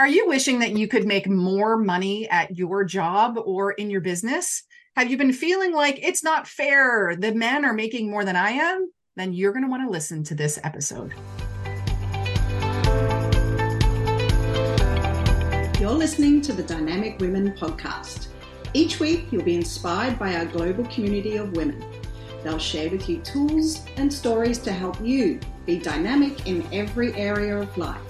Are you wishing that you could make more money at your job or in your business? Have you been feeling like it's not fair? The men are making more than I am? Then you're going to want to listen to this episode. You're listening to the Dynamic Women podcast. Each week, you'll be inspired by our global community of women. They'll share with you tools and stories to help you be dynamic in every area of life.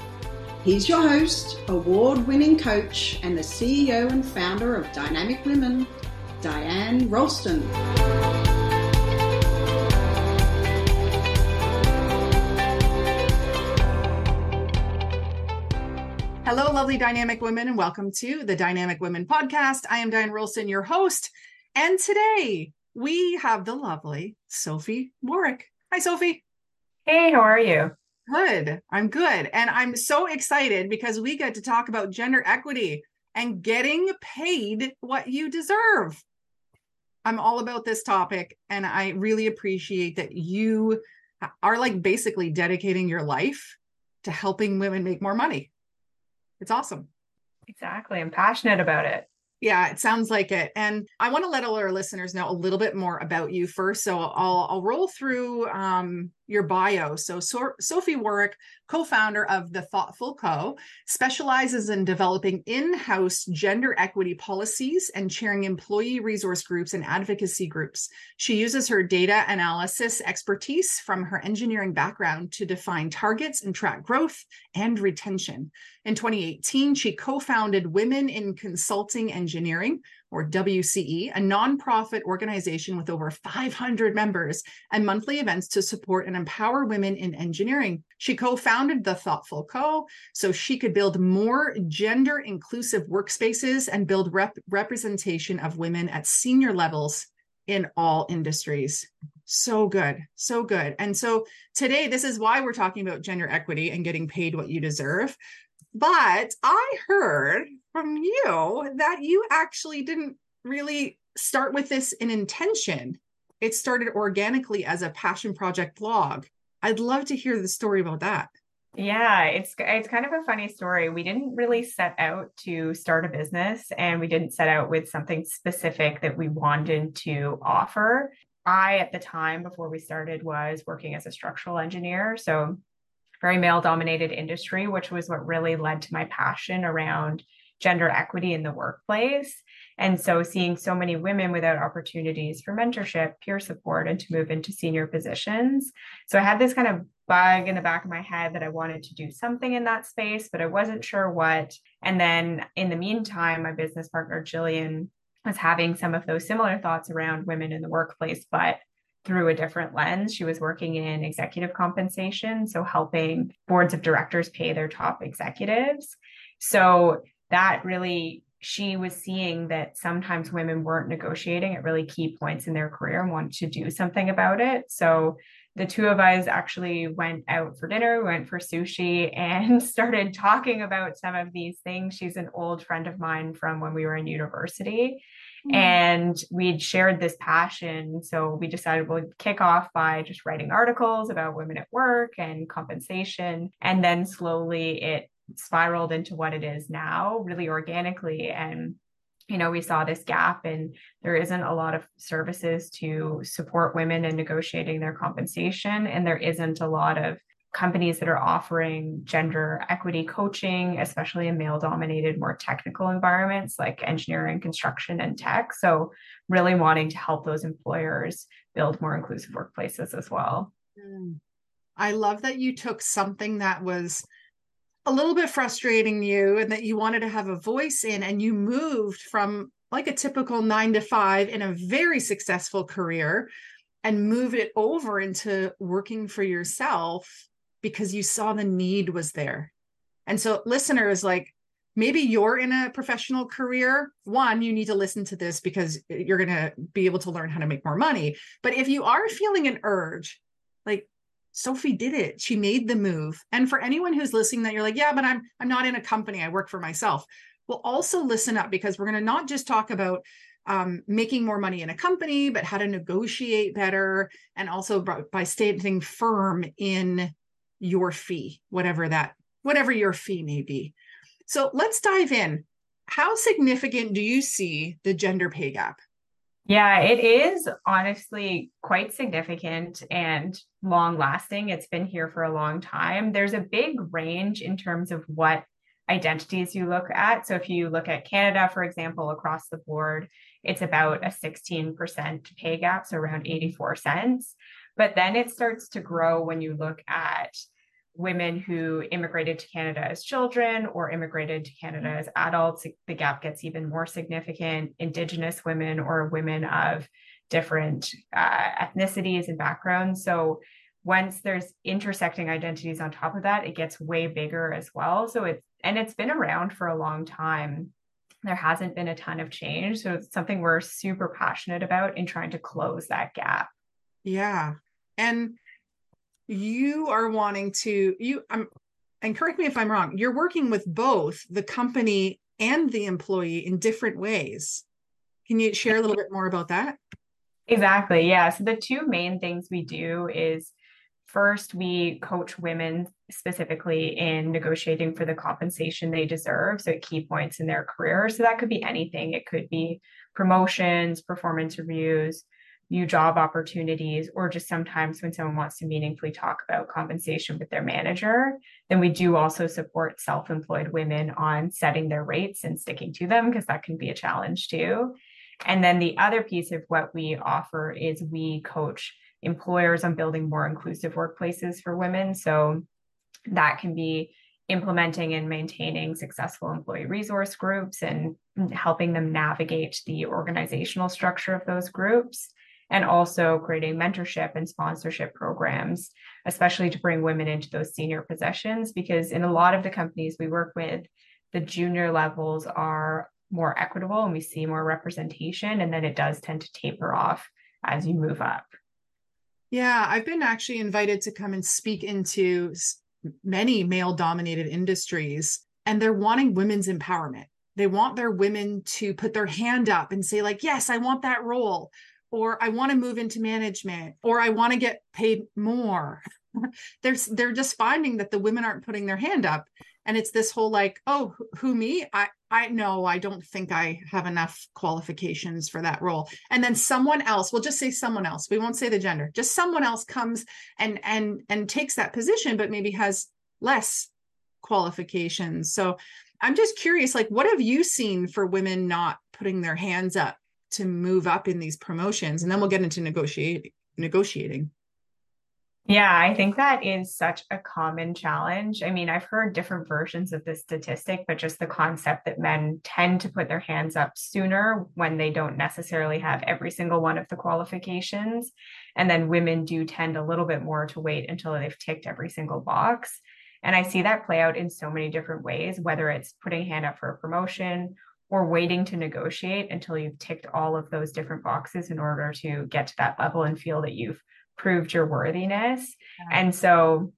He's your host, award winning coach, and the CEO and founder of Dynamic Women, Diane Ralston. Hello, lovely dynamic women, and welcome to the Dynamic Women podcast. I am Diane Ralston, your host. And today we have the lovely Sophie Warwick. Hi, Sophie. Hey, how are you? Good. I'm good. And I'm so excited because we get to talk about gender equity and getting paid what you deserve. I'm all about this topic and I really appreciate that you are like basically dedicating your life to helping women make more money. It's awesome. Exactly. I'm passionate about it. Yeah, it sounds like it. And I want to let all our listeners know a little bit more about you first. So I'll I'll roll through um, your bio. So, so Sophie Warwick, co-founder of the Thoughtful Co, specializes in developing in-house gender equity policies and chairing employee resource groups and advocacy groups. She uses her data analysis expertise from her engineering background to define targets and track growth and retention. In 2018, she co-founded Women in Consulting Engineering, or WCE, a nonprofit organization with over 500 members and monthly events to support and empower women in engineering. She co founded the Thoughtful Co. so she could build more gender inclusive workspaces and build rep- representation of women at senior levels in all industries. So good, so good. And so today, this is why we're talking about gender equity and getting paid what you deserve. But I heard from you that you actually didn't really start with this in intention. It started organically as a passion project blog. I'd love to hear the story about that. Yeah, it's it's kind of a funny story. We didn't really set out to start a business and we didn't set out with something specific that we wanted to offer. I at the time before we started was working as a structural engineer, so very male dominated industry, which was what really led to my passion around gender equity in the workplace. And so seeing so many women without opportunities for mentorship, peer support, and to move into senior positions. So I had this kind of bug in the back of my head that I wanted to do something in that space, but I wasn't sure what. And then in the meantime, my business partner, Jillian, was having some of those similar thoughts around women in the workplace, but through a different lens. She was working in executive compensation, so helping boards of directors pay their top executives. So that really she was seeing that sometimes women weren't negotiating at really key points in their career and wanted to do something about it. So the two of us actually went out for dinner, went for sushi, and started talking about some of these things. She's an old friend of mine from when we were in university. Mm-hmm. And we'd shared this passion. So we decided we'll kick off by just writing articles about women at work and compensation. And then slowly it spiraled into what it is now, really organically. And you know, we saw this gap and there isn't a lot of services to support women in negotiating their compensation. And there isn't a lot of companies that are offering gender equity coaching, especially in male dominated, more technical environments like engineering, construction, and tech. So, really wanting to help those employers build more inclusive workplaces as well. Mm. I love that you took something that was a little bit frustrating you and that you wanted to have a voice in, and you moved from like a typical nine to five in a very successful career and moved it over into working for yourself because you saw the need was there. And so, listeners, like maybe you're in a professional career. One, you need to listen to this because you're going to be able to learn how to make more money. But if you are feeling an urge, like Sophie did it, she made the move. And for anyone who's listening, that you're like, yeah, but I'm I'm not in a company. I work for myself. Well, also listen up because we're going to not just talk about um, making more money in a company, but how to negotiate better, and also by, by staying firm in your fee, whatever that, whatever your fee may be. So let's dive in. How significant do you see the gender pay gap? Yeah, it is honestly quite significant and long lasting. It's been here for a long time. There's a big range in terms of what identities you look at. So if you look at Canada, for example, across the board, it's about a 16% pay gap, so around 84 cents. But then it starts to grow when you look at women who immigrated to Canada as children or immigrated to Canada as adults, the gap gets even more significant. Indigenous women or women of different uh, ethnicities and backgrounds. So once there's intersecting identities on top of that, it gets way bigger as well. So it's and it's been around for a long time. There hasn't been a ton of change. So it's something we're super passionate about in trying to close that gap. Yeah. And you are wanting to you I'm and correct me if I'm wrong, you're working with both the company and the employee in different ways. Can you share a little bit more about that? Exactly. Yeah. So the two main things we do is first we coach women specifically in negotiating for the compensation they deserve so at key points in their career so that could be anything it could be promotions performance reviews new job opportunities, or just sometimes when someone wants to meaningfully talk about compensation with their manager, then we do also support self employed women on setting their rates and sticking to them because that can be a challenge too. And then the other piece of what we offer is we coach employers on building more inclusive workplaces for women. So that can be implementing and maintaining successful employee resource groups and helping them navigate the organizational structure of those groups and also creating mentorship and sponsorship programs, especially to bring women into those senior positions. Because in a lot of the companies we work with, the junior levels are more equitable and we see more representation, and then it does tend to taper off as you move up. Yeah, I've been actually invited to come and speak into many male dominated industries, and they're wanting women's empowerment. They want their women to put their hand up and say, like, yes, I want that role or I want to move into management, or I want to get paid more. There's they're just finding that the women aren't putting their hand up. And it's this whole like, oh, who me? I I know I don't think I have enough qualifications for that role. And then someone else, we'll just say someone else. We won't say the gender. Just someone else comes and and and takes that position, but maybe has less qualifications. So I'm just curious, like, what have you seen for women not putting their hands up to move up in these promotions and then we'll get into negotiate negotiating yeah, I think that is such a common challenge. I mean, I've heard different versions of this statistic, but just the concept that men tend to put their hands up sooner when they don't necessarily have every single one of the qualifications. And then women do tend a little bit more to wait until they've ticked every single box. And I see that play out in so many different ways, whether it's putting hand up for a promotion or waiting to negotiate until you've ticked all of those different boxes in order to get to that level and feel that you've proved your worthiness. Yeah. And so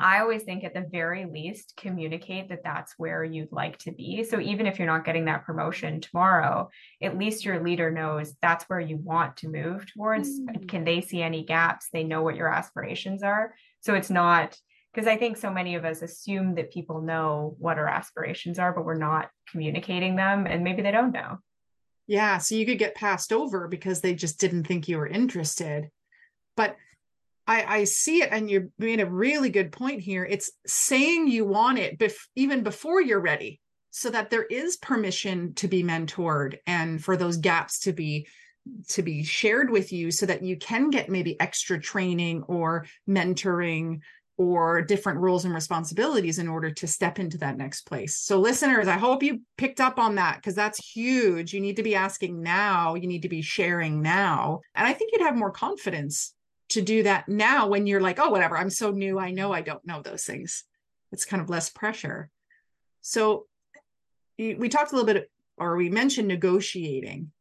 I always think at the very least, communicate that that's where you'd like to be. So even if you're not getting that promotion tomorrow, at least your leader knows that's where you want to move towards. Mm. Can they see any gaps? They know what your aspirations are. So it's not because I think so many of us assume that people know what our aspirations are, but we're not communicating them, and maybe they don't know. Yeah, so you could get passed over because they just didn't think you were interested. But I, I see it, and you made a really good point here. It's saying you want it bef- even before you're ready, so that there is permission to be mentored and for those gaps to be to be shared with you so that you can get maybe extra training or mentoring or different roles and responsibilities in order to step into that next place. So, listeners, I hope you picked up on that because that's huge. You need to be asking now, you need to be sharing now. And I think you'd have more confidence to do that now when you're like, oh, whatever, I'm so new, I know I don't know those things. It's kind of less pressure. So, we talked a little bit, or we mentioned negotiating.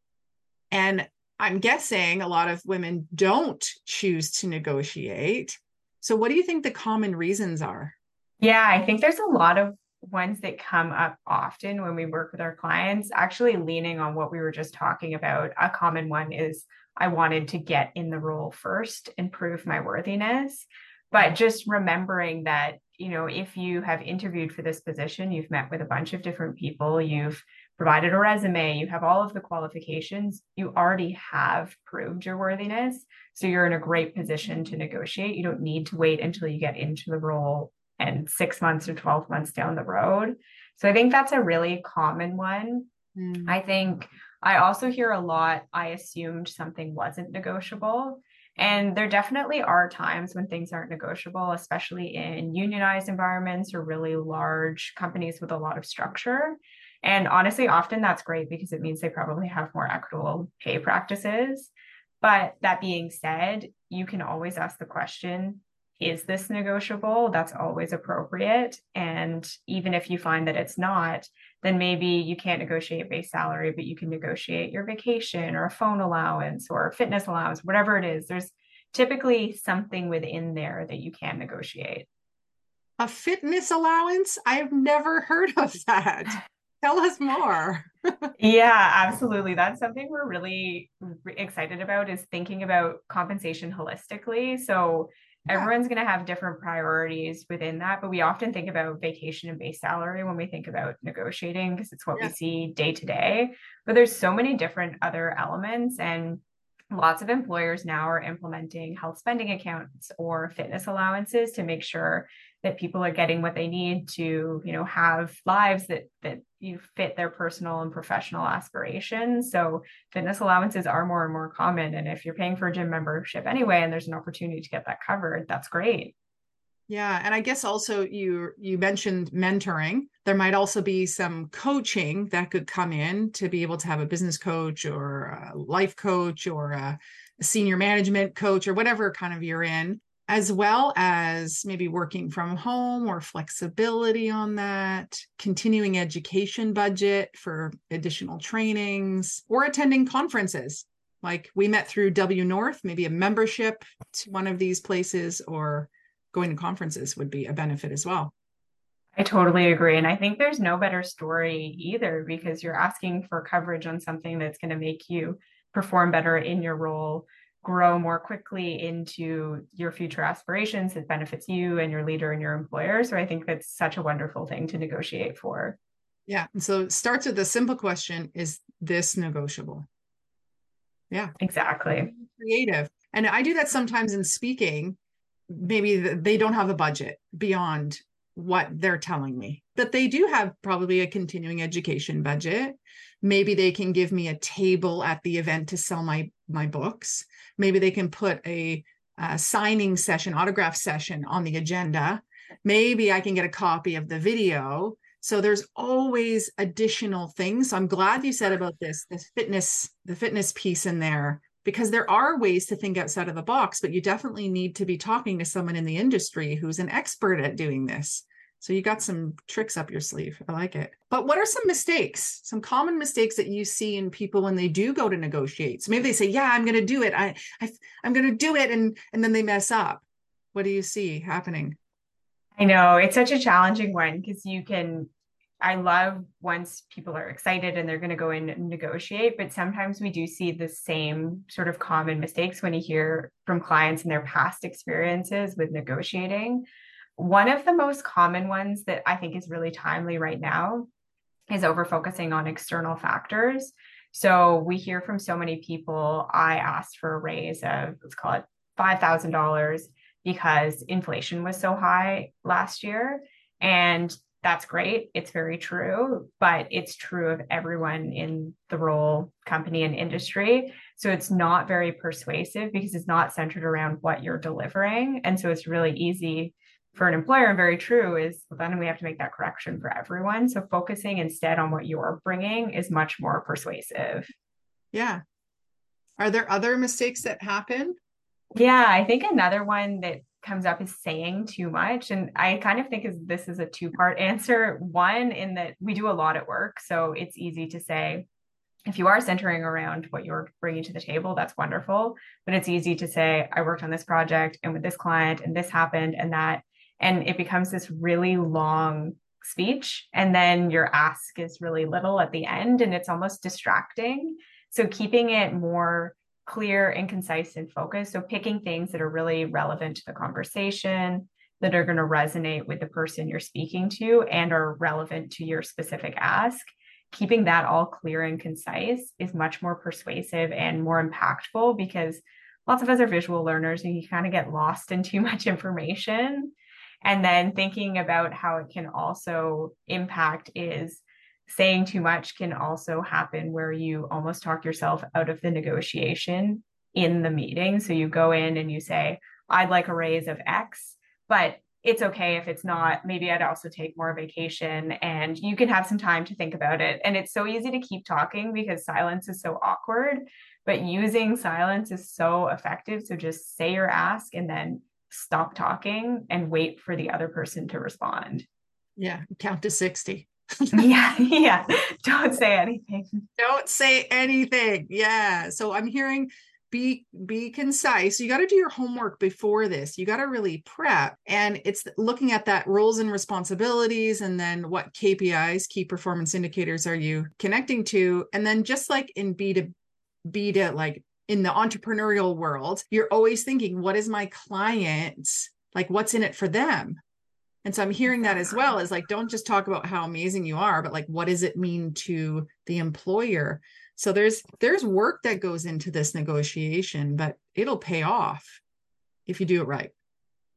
And I'm guessing a lot of women don't choose to negotiate so, what do you think the common reasons are? Yeah, I think there's a lot of ones that come up often when we work with our clients, actually leaning on what we were just talking about. A common one is I wanted to get in the role first and prove my worthiness. But just remembering that you know, if you have interviewed for this position, you've met with a bunch of different people, you've provided a resume, you have all of the qualifications, you already have proved your worthiness. So you're in a great position to negotiate. You don't need to wait until you get into the role and six months or 12 months down the road. So I think that's a really common one. Mm. I think I also hear a lot, I assumed something wasn't negotiable. And there definitely are times when things aren't negotiable, especially in unionized environments or really large companies with a lot of structure. And honestly, often that's great because it means they probably have more equitable pay practices. But that being said, you can always ask the question is this negotiable? That's always appropriate. And even if you find that it's not, then maybe you can't negotiate base salary, but you can negotiate your vacation or a phone allowance or fitness allowance, whatever it is. There's typically something within there that you can negotiate. A fitness allowance? I've never heard of that. Tell us more. yeah, absolutely. That's something we're really excited about is thinking about compensation holistically. So everyone's going to have different priorities within that, but we often think about vacation and base salary when we think about negotiating because it's what yeah. we see day to day. But there's so many different other elements and lots of employers now are implementing health spending accounts or fitness allowances to make sure that people are getting what they need to you know have lives that that you fit their personal and professional aspirations. So fitness allowances are more and more common. And if you're paying for a gym membership anyway and there's an opportunity to get that covered that's great. Yeah and i guess also you you mentioned mentoring. There might also be some coaching that could come in to be able to have a business coach or a life coach or a, a senior management coach or whatever kind of you're in as well as maybe working from home or flexibility on that, continuing education budget for additional trainings, or attending conferences. Like we met through W North, maybe a membership to one of these places or going to conferences would be a benefit as well. I totally agree. And I think there's no better story either because you're asking for coverage on something that's going to make you perform better in your role grow more quickly into your future aspirations that benefits you and your leader and your employer. So I think that's such a wonderful thing to negotiate for. Yeah. And so it starts with the simple question is this negotiable? Yeah. Exactly. Creative. And I do that sometimes in speaking. Maybe they don't have a budget beyond what they're telling me, but they do have probably a continuing education budget. Maybe they can give me a table at the event to sell my my books. Maybe they can put a, a signing session, autograph session on the agenda. Maybe I can get a copy of the video. So there's always additional things. So I'm glad you said about this, this fitness, the fitness piece in there, because there are ways to think outside of the box, but you definitely need to be talking to someone in the industry who's an expert at doing this. So you got some tricks up your sleeve. I like it. But what are some mistakes, some common mistakes that you see in people when they do go to negotiate? So maybe they say, "Yeah, I'm going to do it. I, I I'm going to do it," and and then they mess up. What do you see happening? I know it's such a challenging one because you can. I love once people are excited and they're going to go in and negotiate, but sometimes we do see the same sort of common mistakes when you hear from clients and their past experiences with negotiating. One of the most common ones that I think is really timely right now is over focusing on external factors. So we hear from so many people, I asked for a raise of, let's call it $5,000 because inflation was so high last year. And that's great. It's very true, but it's true of everyone in the role, company, and industry. So it's not very persuasive because it's not centered around what you're delivering. And so it's really easy for an employer and very true is well, then we have to make that correction for everyone. So focusing instead on what you're bringing is much more persuasive. Yeah. Are there other mistakes that happen? Yeah, I think another one that comes up is saying too much. And I kind of think is this is a two part answer. One, in that we do a lot at work. So it's easy to say, if you are centering around what you're bringing to the table, that's wonderful. But it's easy to say, I worked on this project and with this client and this happened and that and it becomes this really long speech and then your ask is really little at the end and it's almost distracting so keeping it more clear and concise and focused so picking things that are really relevant to the conversation that are going to resonate with the person you're speaking to and are relevant to your specific ask. Keeping that all clear and concise is much more persuasive and more impactful because lots of us are visual learners and you kind of get lost in too much information. And then thinking about how it can also impact is saying too much can also happen where you almost talk yourself out of the negotiation in the meeting. So you go in and you say, I'd like a raise of X, but it's okay if it's not. Maybe I'd also take more vacation and you can have some time to think about it. And it's so easy to keep talking because silence is so awkward, but using silence is so effective. So just say your ask and then stop talking and wait for the other person to respond. Yeah, count to 60. yeah, yeah. Don't say anything. Don't say anything. Yeah. So I'm hearing be be concise you got to do your homework before this you got to really prep and it's looking at that roles and responsibilities and then what kpis key performance indicators are you connecting to and then just like in b to b to like in the entrepreneurial world you're always thinking what is my client like what's in it for them and so i'm hearing that as well is like don't just talk about how amazing you are but like what does it mean to the employer so there's there's work that goes into this negotiation, but it'll pay off if you do it right.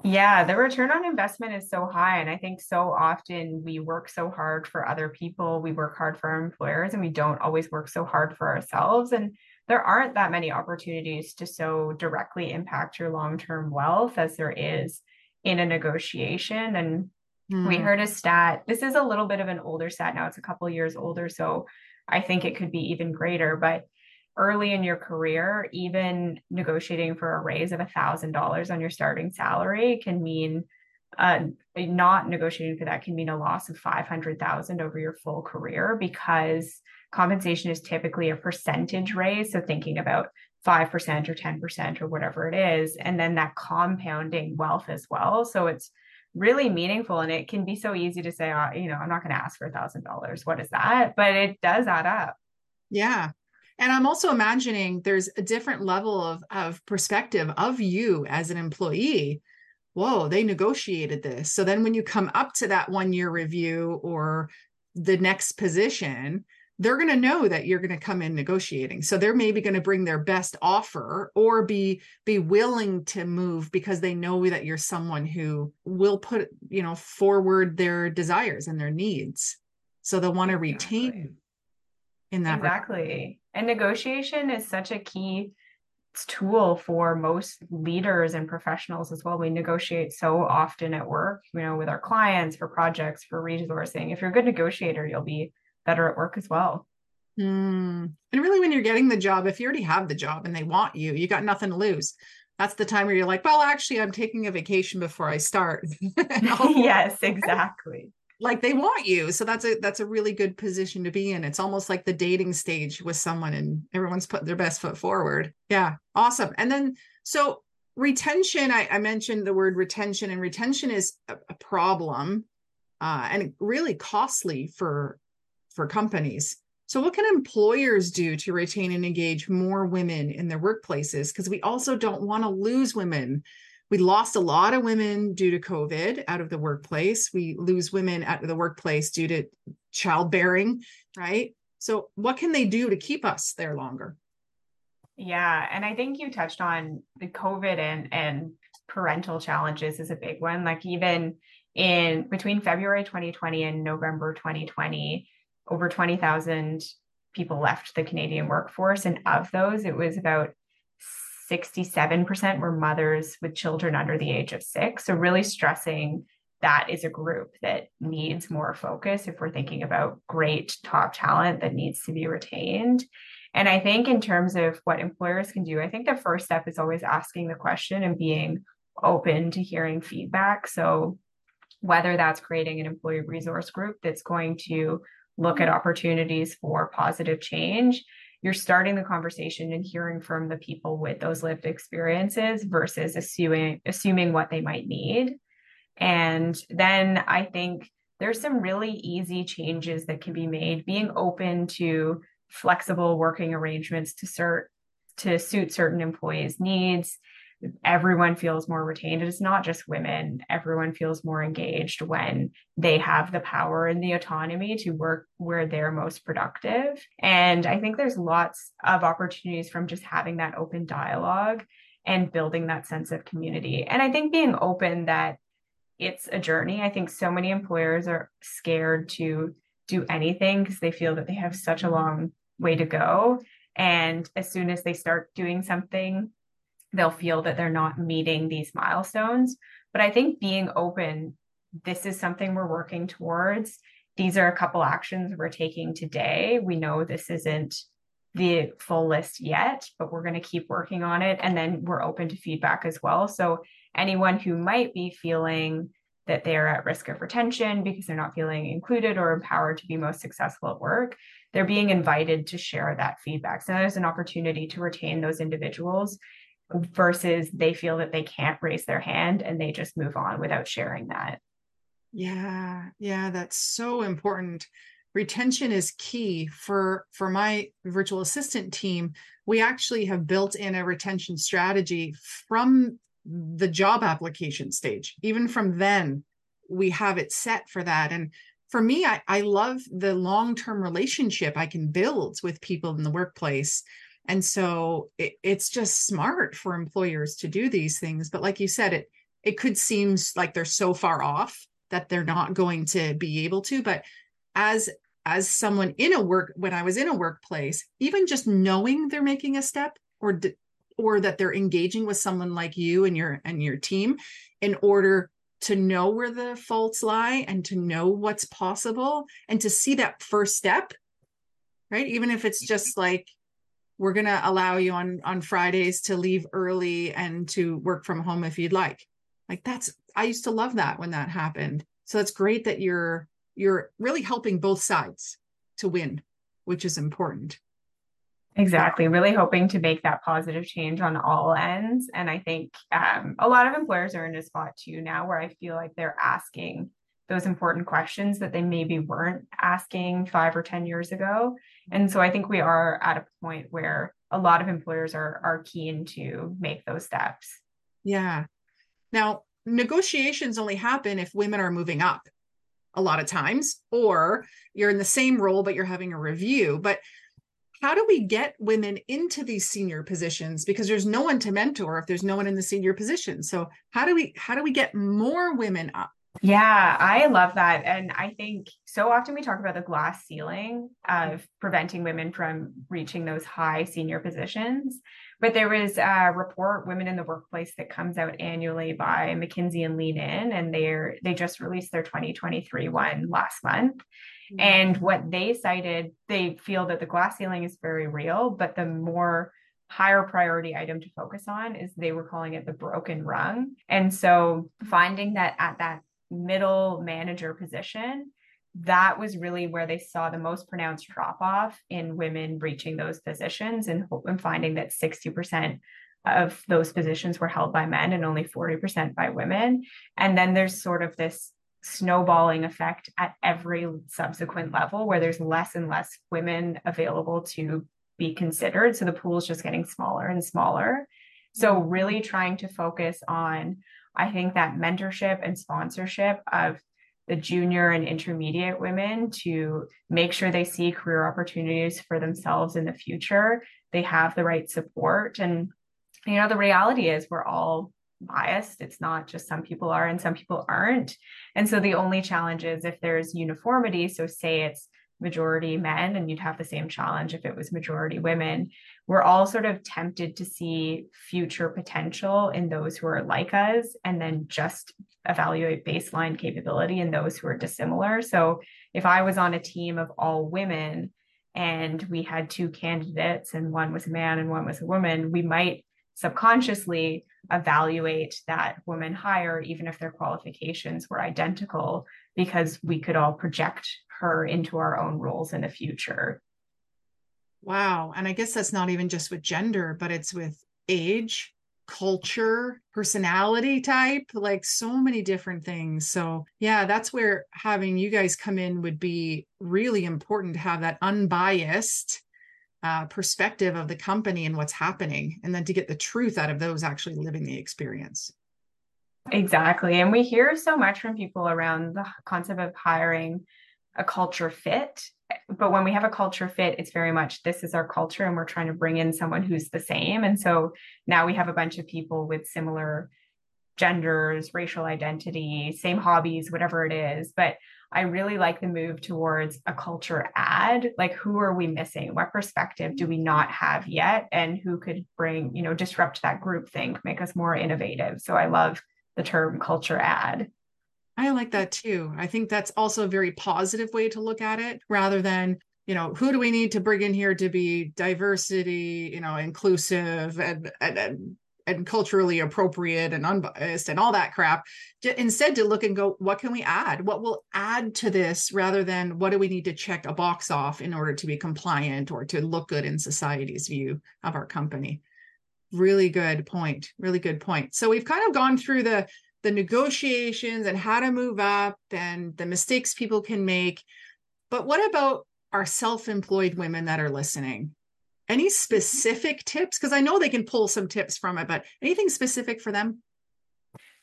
Yeah, the return on investment is so high. And I think so often we work so hard for other people, we work hard for our employers, and we don't always work so hard for ourselves. And there aren't that many opportunities to so directly impact your long term wealth as there is in a negotiation. And mm. we hmm. heard a stat. This is a little bit of an older stat now, it's a couple years older. So I think it could be even greater. But early in your career, even negotiating for a raise of a thousand dollars on your starting salary can mean uh, not negotiating for that can mean a loss of 500,000 over your full career because compensation is typically a percentage raise. So thinking about 5% or 10% or whatever it is, and then that compounding wealth as well. So it's really meaningful and it can be so easy to say oh, you know i'm not going to ask for a thousand dollars. What is that? But it does add up. Yeah. And i'm also imagining there's a different level of of perspective of you as an employee. Whoa they negotiated this. So then when you come up to that one year review or the next position they're going to know that you're going to come in negotiating. So they're maybe going to bring their best offer or be be willing to move because they know that you're someone who will put you know forward their desires and their needs. So they'll want to retain exactly. in that exactly. And negotiation is such a key tool for most leaders and professionals as well. We negotiate so often at work you know with our clients for projects for resourcing. If you're a good negotiator you'll be better at work as well. Mm. And really, when you're getting the job, if you already have the job and they want you, you got nothing to lose. That's the time where you're like, well, actually, I'm taking a vacation before I start. yes, exactly. Like they want you. So that's a that's a really good position to be in. It's almost like the dating stage with someone and everyone's putting their best foot forward. Yeah. Awesome. And then so retention, I, I mentioned the word retention, and retention is a, a problem uh, and really costly for for companies. So, what can employers do to retain and engage more women in their workplaces? Because we also don't want to lose women. We lost a lot of women due to COVID out of the workplace. We lose women out of the workplace due to childbearing, right? So, what can they do to keep us there longer? Yeah, and I think you touched on the COVID and and parental challenges is a big one. Like even in between February 2020 and November 2020, over 20,000 people left the Canadian workforce. And of those, it was about 67% were mothers with children under the age of six. So, really stressing that is a group that needs more focus if we're thinking about great top talent that needs to be retained. And I think, in terms of what employers can do, I think the first step is always asking the question and being open to hearing feedback. So, whether that's creating an employee resource group that's going to look at opportunities for positive change, you're starting the conversation and hearing from the people with those lived experiences versus assuming assuming what they might need. And then I think there's some really easy changes that can be made, being open to flexible working arrangements to cert to suit certain employees' needs, everyone feels more retained. It's not just women, everyone feels more engaged when they have the power and the autonomy to work where they're most productive. And I think there's lots of opportunities from just having that open dialogue and building that sense of community. And I think being open that it's a journey. I think so many employers are scared to do anything because they feel that they have such a long way to go. And as soon as they start doing something, they'll feel that they're not meeting these milestones. But I think being open, this is something we're working towards. These are a couple actions we're taking today. We know this isn't the full list yet, but we're going to keep working on it. And then we're open to feedback as well. So anyone who might be feeling that they're at risk of retention because they're not feeling included or empowered to be most successful at work, they're being invited to share that feedback. So there's an opportunity to retain those individuals versus they feel that they can't raise their hand and they just move on without sharing that. Yeah, yeah, that's so important. Retention is key. For for my virtual assistant team we actually have built in a retention strategy from the job application stage. Even from then we have it set for that. And for me i, I love the long-term relationship i can build with people in the workplace and so it, it's just smart for employers to do these things but like you said it it could seem like they're so far off that they're not going to be able to but as as someone in a work when i was in a workplace even just knowing they're making a step or or that they're engaging with someone like you and your and your team in order to know where the faults lie and to know what's possible and to see that first step right? Even if it's mm-hmm. just like we're going to allow you on on fridays to leave early and to work from home if you'd like like that's i used to love that when that happened so it's great that you're you're really helping both sides to win, which is important. Exactly. Really hoping to make that positive change on all ends. And I think um, a lot of employers are in a spot too now where I feel like they're asking those important questions that they maybe weren't asking five or 10 years ago. And so I think we are at a point where a lot of employers are, are keen to make those steps. Yeah. Now, negotiations only happen if women are moving up a lot of times, or you're in the same role, but you're having a review. But how do we get women into these senior positions because there's no one to mentor if there's no one in the senior position so how do we how do we get more women up yeah i love that and i think so often we talk about the glass ceiling of preventing women from reaching those high senior positions but there was a report, Women in the Workplace, that comes out annually by McKinsey and Lean In, and they're they just released their 2023 one last month. Mm-hmm. And what they cited, they feel that the glass ceiling is very real, but the more higher priority item to focus on is they were calling it the broken rung. And so finding that at that middle manager position, that was really where they saw the most pronounced drop off in women reaching those positions and, and finding that 60% of those positions were held by men and only 40% by women. And then there's sort of this snowballing effect at every subsequent level where there's less and less women available to be considered. So the pool is just getting smaller and smaller. So, mm-hmm. really trying to focus on, I think, that mentorship and sponsorship of the junior and intermediate women to make sure they see career opportunities for themselves in the future. They have the right support. And, you know, the reality is we're all biased. It's not just some people are and some people aren't. And so the only challenge is if there's uniformity. So, say it's majority men and you'd have the same challenge if it was majority women. We're all sort of tempted to see future potential in those who are like us and then just evaluate baseline capability in those who are dissimilar. So if i was on a team of all women and we had two candidates and one was a man and one was a woman we might subconsciously evaluate that woman higher even if their qualifications were identical because we could all project her into our own roles in the future. Wow. And I guess that's not even just with gender, but it's with age, culture, personality type, like so many different things. So, yeah, that's where having you guys come in would be really important to have that unbiased uh, perspective of the company and what's happening, and then to get the truth out of those actually living the experience. Exactly. And we hear so much from people around the concept of hiring a culture fit. But when we have a culture fit, it's very much this is our culture and we're trying to bring in someone who's the same. And so now we have a bunch of people with similar genders, racial identity, same hobbies, whatever it is. But I really like the move towards a culture add. Like, who are we missing? What perspective do we not have yet? And who could bring, you know, disrupt that group think, make us more innovative? So I love the term culture add. I like that too. I think that's also a very positive way to look at it rather than, you know, who do we need to bring in here to be diversity, you know, inclusive and, and, and and culturally appropriate and unbiased and all that crap instead to look and go what can we add what will add to this rather than what do we need to check a box off in order to be compliant or to look good in society's view of our company really good point really good point so we've kind of gone through the the negotiations and how to move up and the mistakes people can make but what about our self-employed women that are listening any mm-hmm. specific tips? Because I know they can pull some tips from it, but anything specific for them?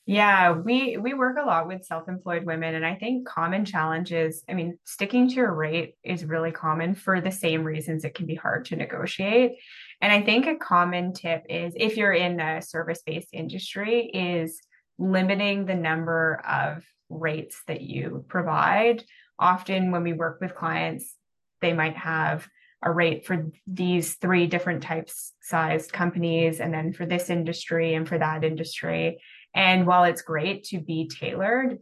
Yeah, we we work a lot with self-employed women and I think common challenges, I mean, sticking to your rate is really common for the same reasons it can be hard to negotiate. And I think a common tip is if you're in a service-based industry is limiting the number of rates that you provide. Often when we work with clients, they might have a rate for these three different types sized companies and then for this industry and for that industry and while it's great to be tailored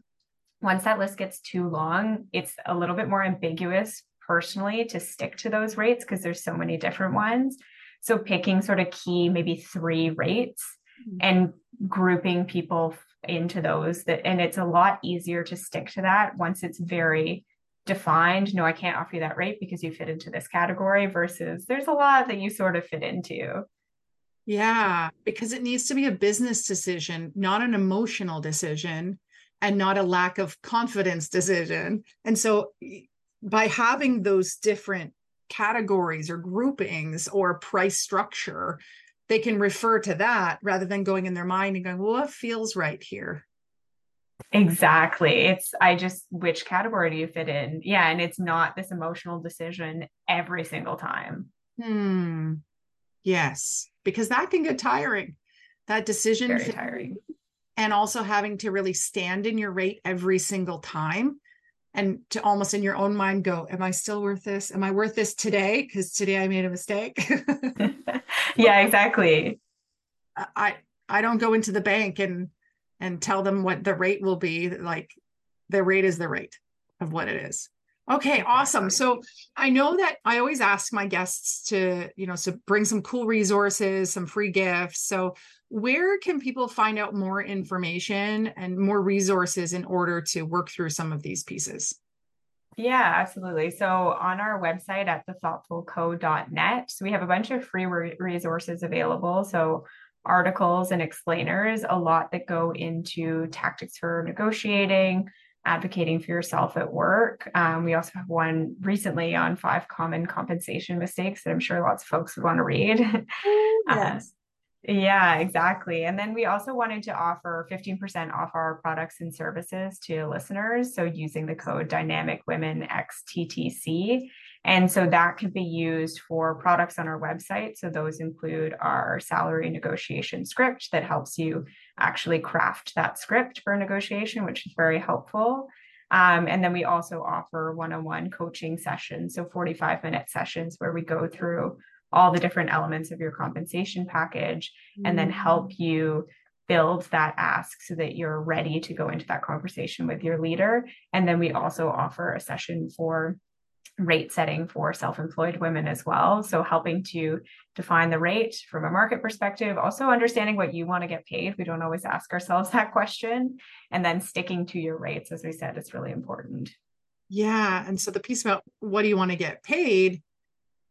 once that list gets too long it's a little bit more ambiguous personally to stick to those rates because there's so many different ones so picking sort of key maybe three rates mm-hmm. and grouping people into those that and it's a lot easier to stick to that once it's very defined. No i can't offer you that rate because you fit into this category versus there's a lot that you sort of fit into. Yeah because it needs to be a business decision not an emotional decision and not a lack of confidence decision. And so by having those different categories or groupings or price structure they can refer to that rather than going in their mind and going well what feels right here Exactly. It's I just which category do you fit in? Yeah, and it's not this emotional decision every single time. Hmm. Yes, because that can get tiring. That decision very tiring. And also having to really stand in your rate every single time and to almost in your own mind go, Am I still worth this? Am I worth this today? Because today I made a mistake. yeah, exactly. I I don't go into the bank and and tell them what the rate will be like the rate is the rate of what it is okay awesome so i know that i always ask my guests to you know to bring some cool resources some free gifts so where can people find out more information and more resources in order to work through some of these pieces yeah, absolutely. So on our website at thethoughtfulco.net, so we have a bunch of free re- resources available. So articles and explainers, a lot that go into tactics for negotiating, advocating for yourself at work. Um, we also have one recently on five common compensation mistakes that I'm sure lots of folks would want to read. yes. Yeah, exactly. And then we also wanted to offer 15% off our products and services to listeners. So using the code Dynamic Women XTTC. And so that can be used for products on our website. So those include our salary negotiation script that helps you actually craft that script for a negotiation, which is very helpful. Um, and then we also offer one on one coaching sessions, so 45 minute sessions where we go through all the different elements of your compensation package mm-hmm. and then help mm. you build that ask so that you're ready to go into that conversation with your leader. And then we also offer a session for rate setting for self-employed women as well. So helping to define the rate from a market perspective also understanding what you want to get paid. We don't always ask ourselves that question. And then sticking to your rates as we said is really important. Yeah. And so the piece about what do you want to get paid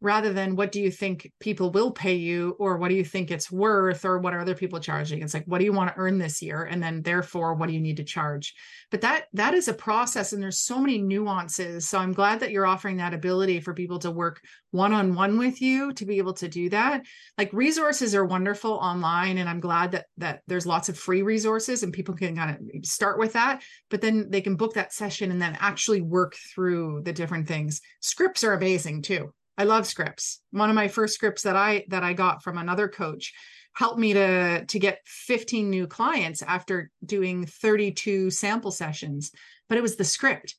rather than what do you think people will pay you or what do you think it's worth or what are other people charging? It's like what do you want to earn this year? And then therefore what do you need to charge? But that that is a process and there's so many nuances. So i'm glad that you're offering that ability for people to work one-on-one with you to be able to do that. Like resources are wonderful online and i'm glad that that there's lots of free resources and people can kind of start with that. But then they can book that session and then actually work through the different things. Scripts are amazing too I love scripts. One of my first scripts that I that I got from another coach helped me to to get 15 new clients after doing 32 sample sessions, but it was the script.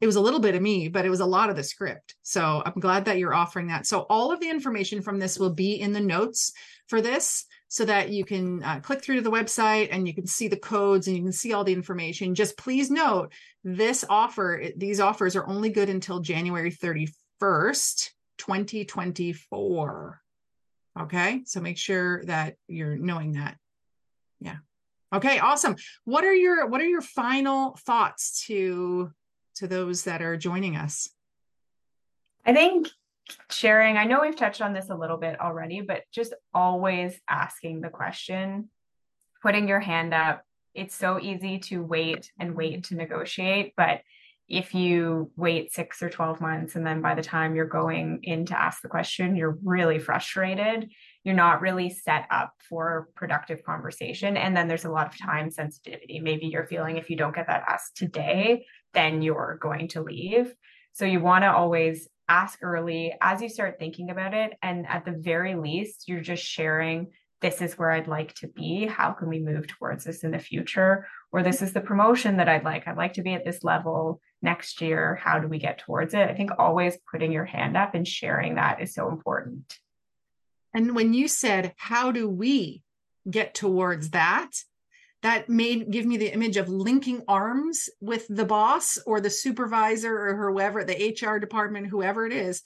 It was a little bit of me, but it was a lot of the script. So I'm glad that you're offering that. So all of the information from this will be in the notes for this so that you can uh, click through to the website and you can see the codes and you can see all the information. Just please note this offer, these offers are only good until January 31st 1st, 2024. Okay. So make sure that you're knowing that. Yeah. Okay, awesome. What are your what are your final thoughts to to those that are joining us? I think sharing, I know we've touched on this a little bit already, but just always asking the question, putting your hand up. It's so easy to wait and wait to negotiate, but if you wait six or 12 months and then by the time you're going in to ask the question, you're really frustrated, you're not really set up for productive conversation. And then there's a lot of time sensitivity. Maybe you're feeling if you don't get that asked today, then you're going to leave. So you want to always ask early as you start thinking about it. And at the very least, you're just sharing this is where I'd like to be. How can we move towards this in the future? Or this is the promotion that I'd like. I'd like to be at this level next year. How do we get towards it? I think always putting your hand up and sharing that is so important. And when you said, How do we get towards that? That made give me the image of linking arms with the boss or the supervisor or whoever, the HR department, whoever it is,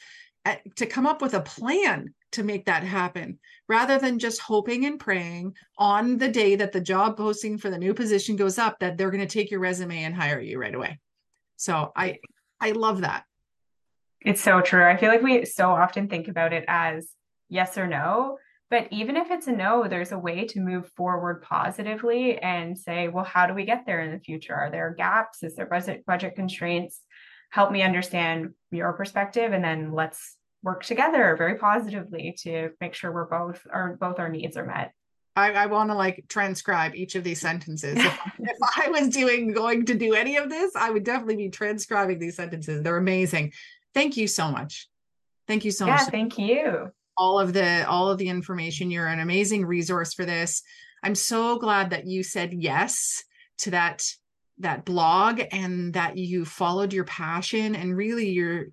at, to come up with a plan to make that happen rather than just hoping and praying on the day that the job posting for the new position goes up that they're going to take your resume and hire you right away. So I I love that. It's so true. I feel like we so often think about it as yes or no, but even if it's a no, there's a way to move forward positively and say, well, how do we get there in the future? Are there gaps? Is there budget budget constraints? Help me understand your perspective and then let's work together very positively to make sure we're both our both our needs are met. I, I want to like transcribe each of these sentences. if, if I was doing going to do any of this, I would definitely be transcribing these sentences. They're amazing. Thank you so much. Thank you so yeah, much. Yeah, thank you. All of the all of the information. You're an amazing resource for this. I'm so glad that you said yes to that that blog and that you followed your passion and really you're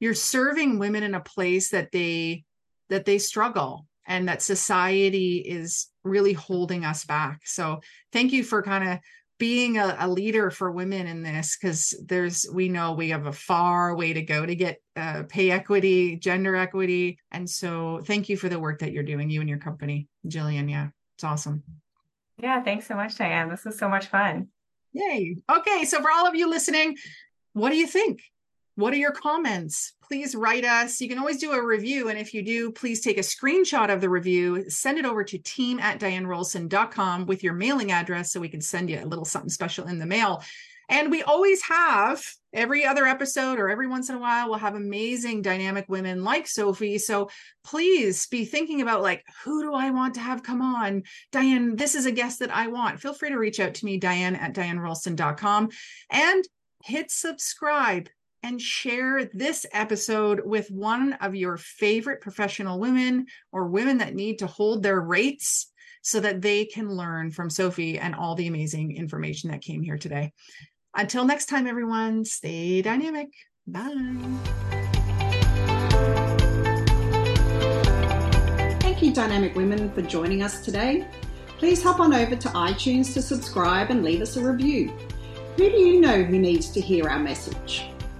you're serving women in a place that they that they struggle and that society is really holding us back. So thank you for kind of being a, a, leader for women in this because there's we know we have a far way to go to get uh, pay equity gender equity. And so thank you for the work that you're doing you and your company jillian. Yeah it's awesome. Yeah thanks so much diane. This was so much fun. Yay. Okay so for all of you listening what do you think what are your comments? Please write us. You can always do a review. And if you do, please take a screenshot of the review, send it over to team at dianerolson.com with your mailing address so we can send you a little something special in the mail. And we always have every other episode or every once in a while, we'll have amazing dynamic women like Sophie. So please be thinking about like, who do I want to have come on? Diane, this is a guest that I want. Feel free to reach out to me, Diane at dianerolson.com and hit subscribe and share this episode with one of your favorite professional women or women that need to hold their rates so that they can learn from Sophie and all the amazing information that came here today. Until next time, everyone, stay dynamic. Bye. Thank you, Dynamic Women, for joining us today. Please hop on over to iTunes to subscribe and leave us a review. Who do you know who needs to hear our message?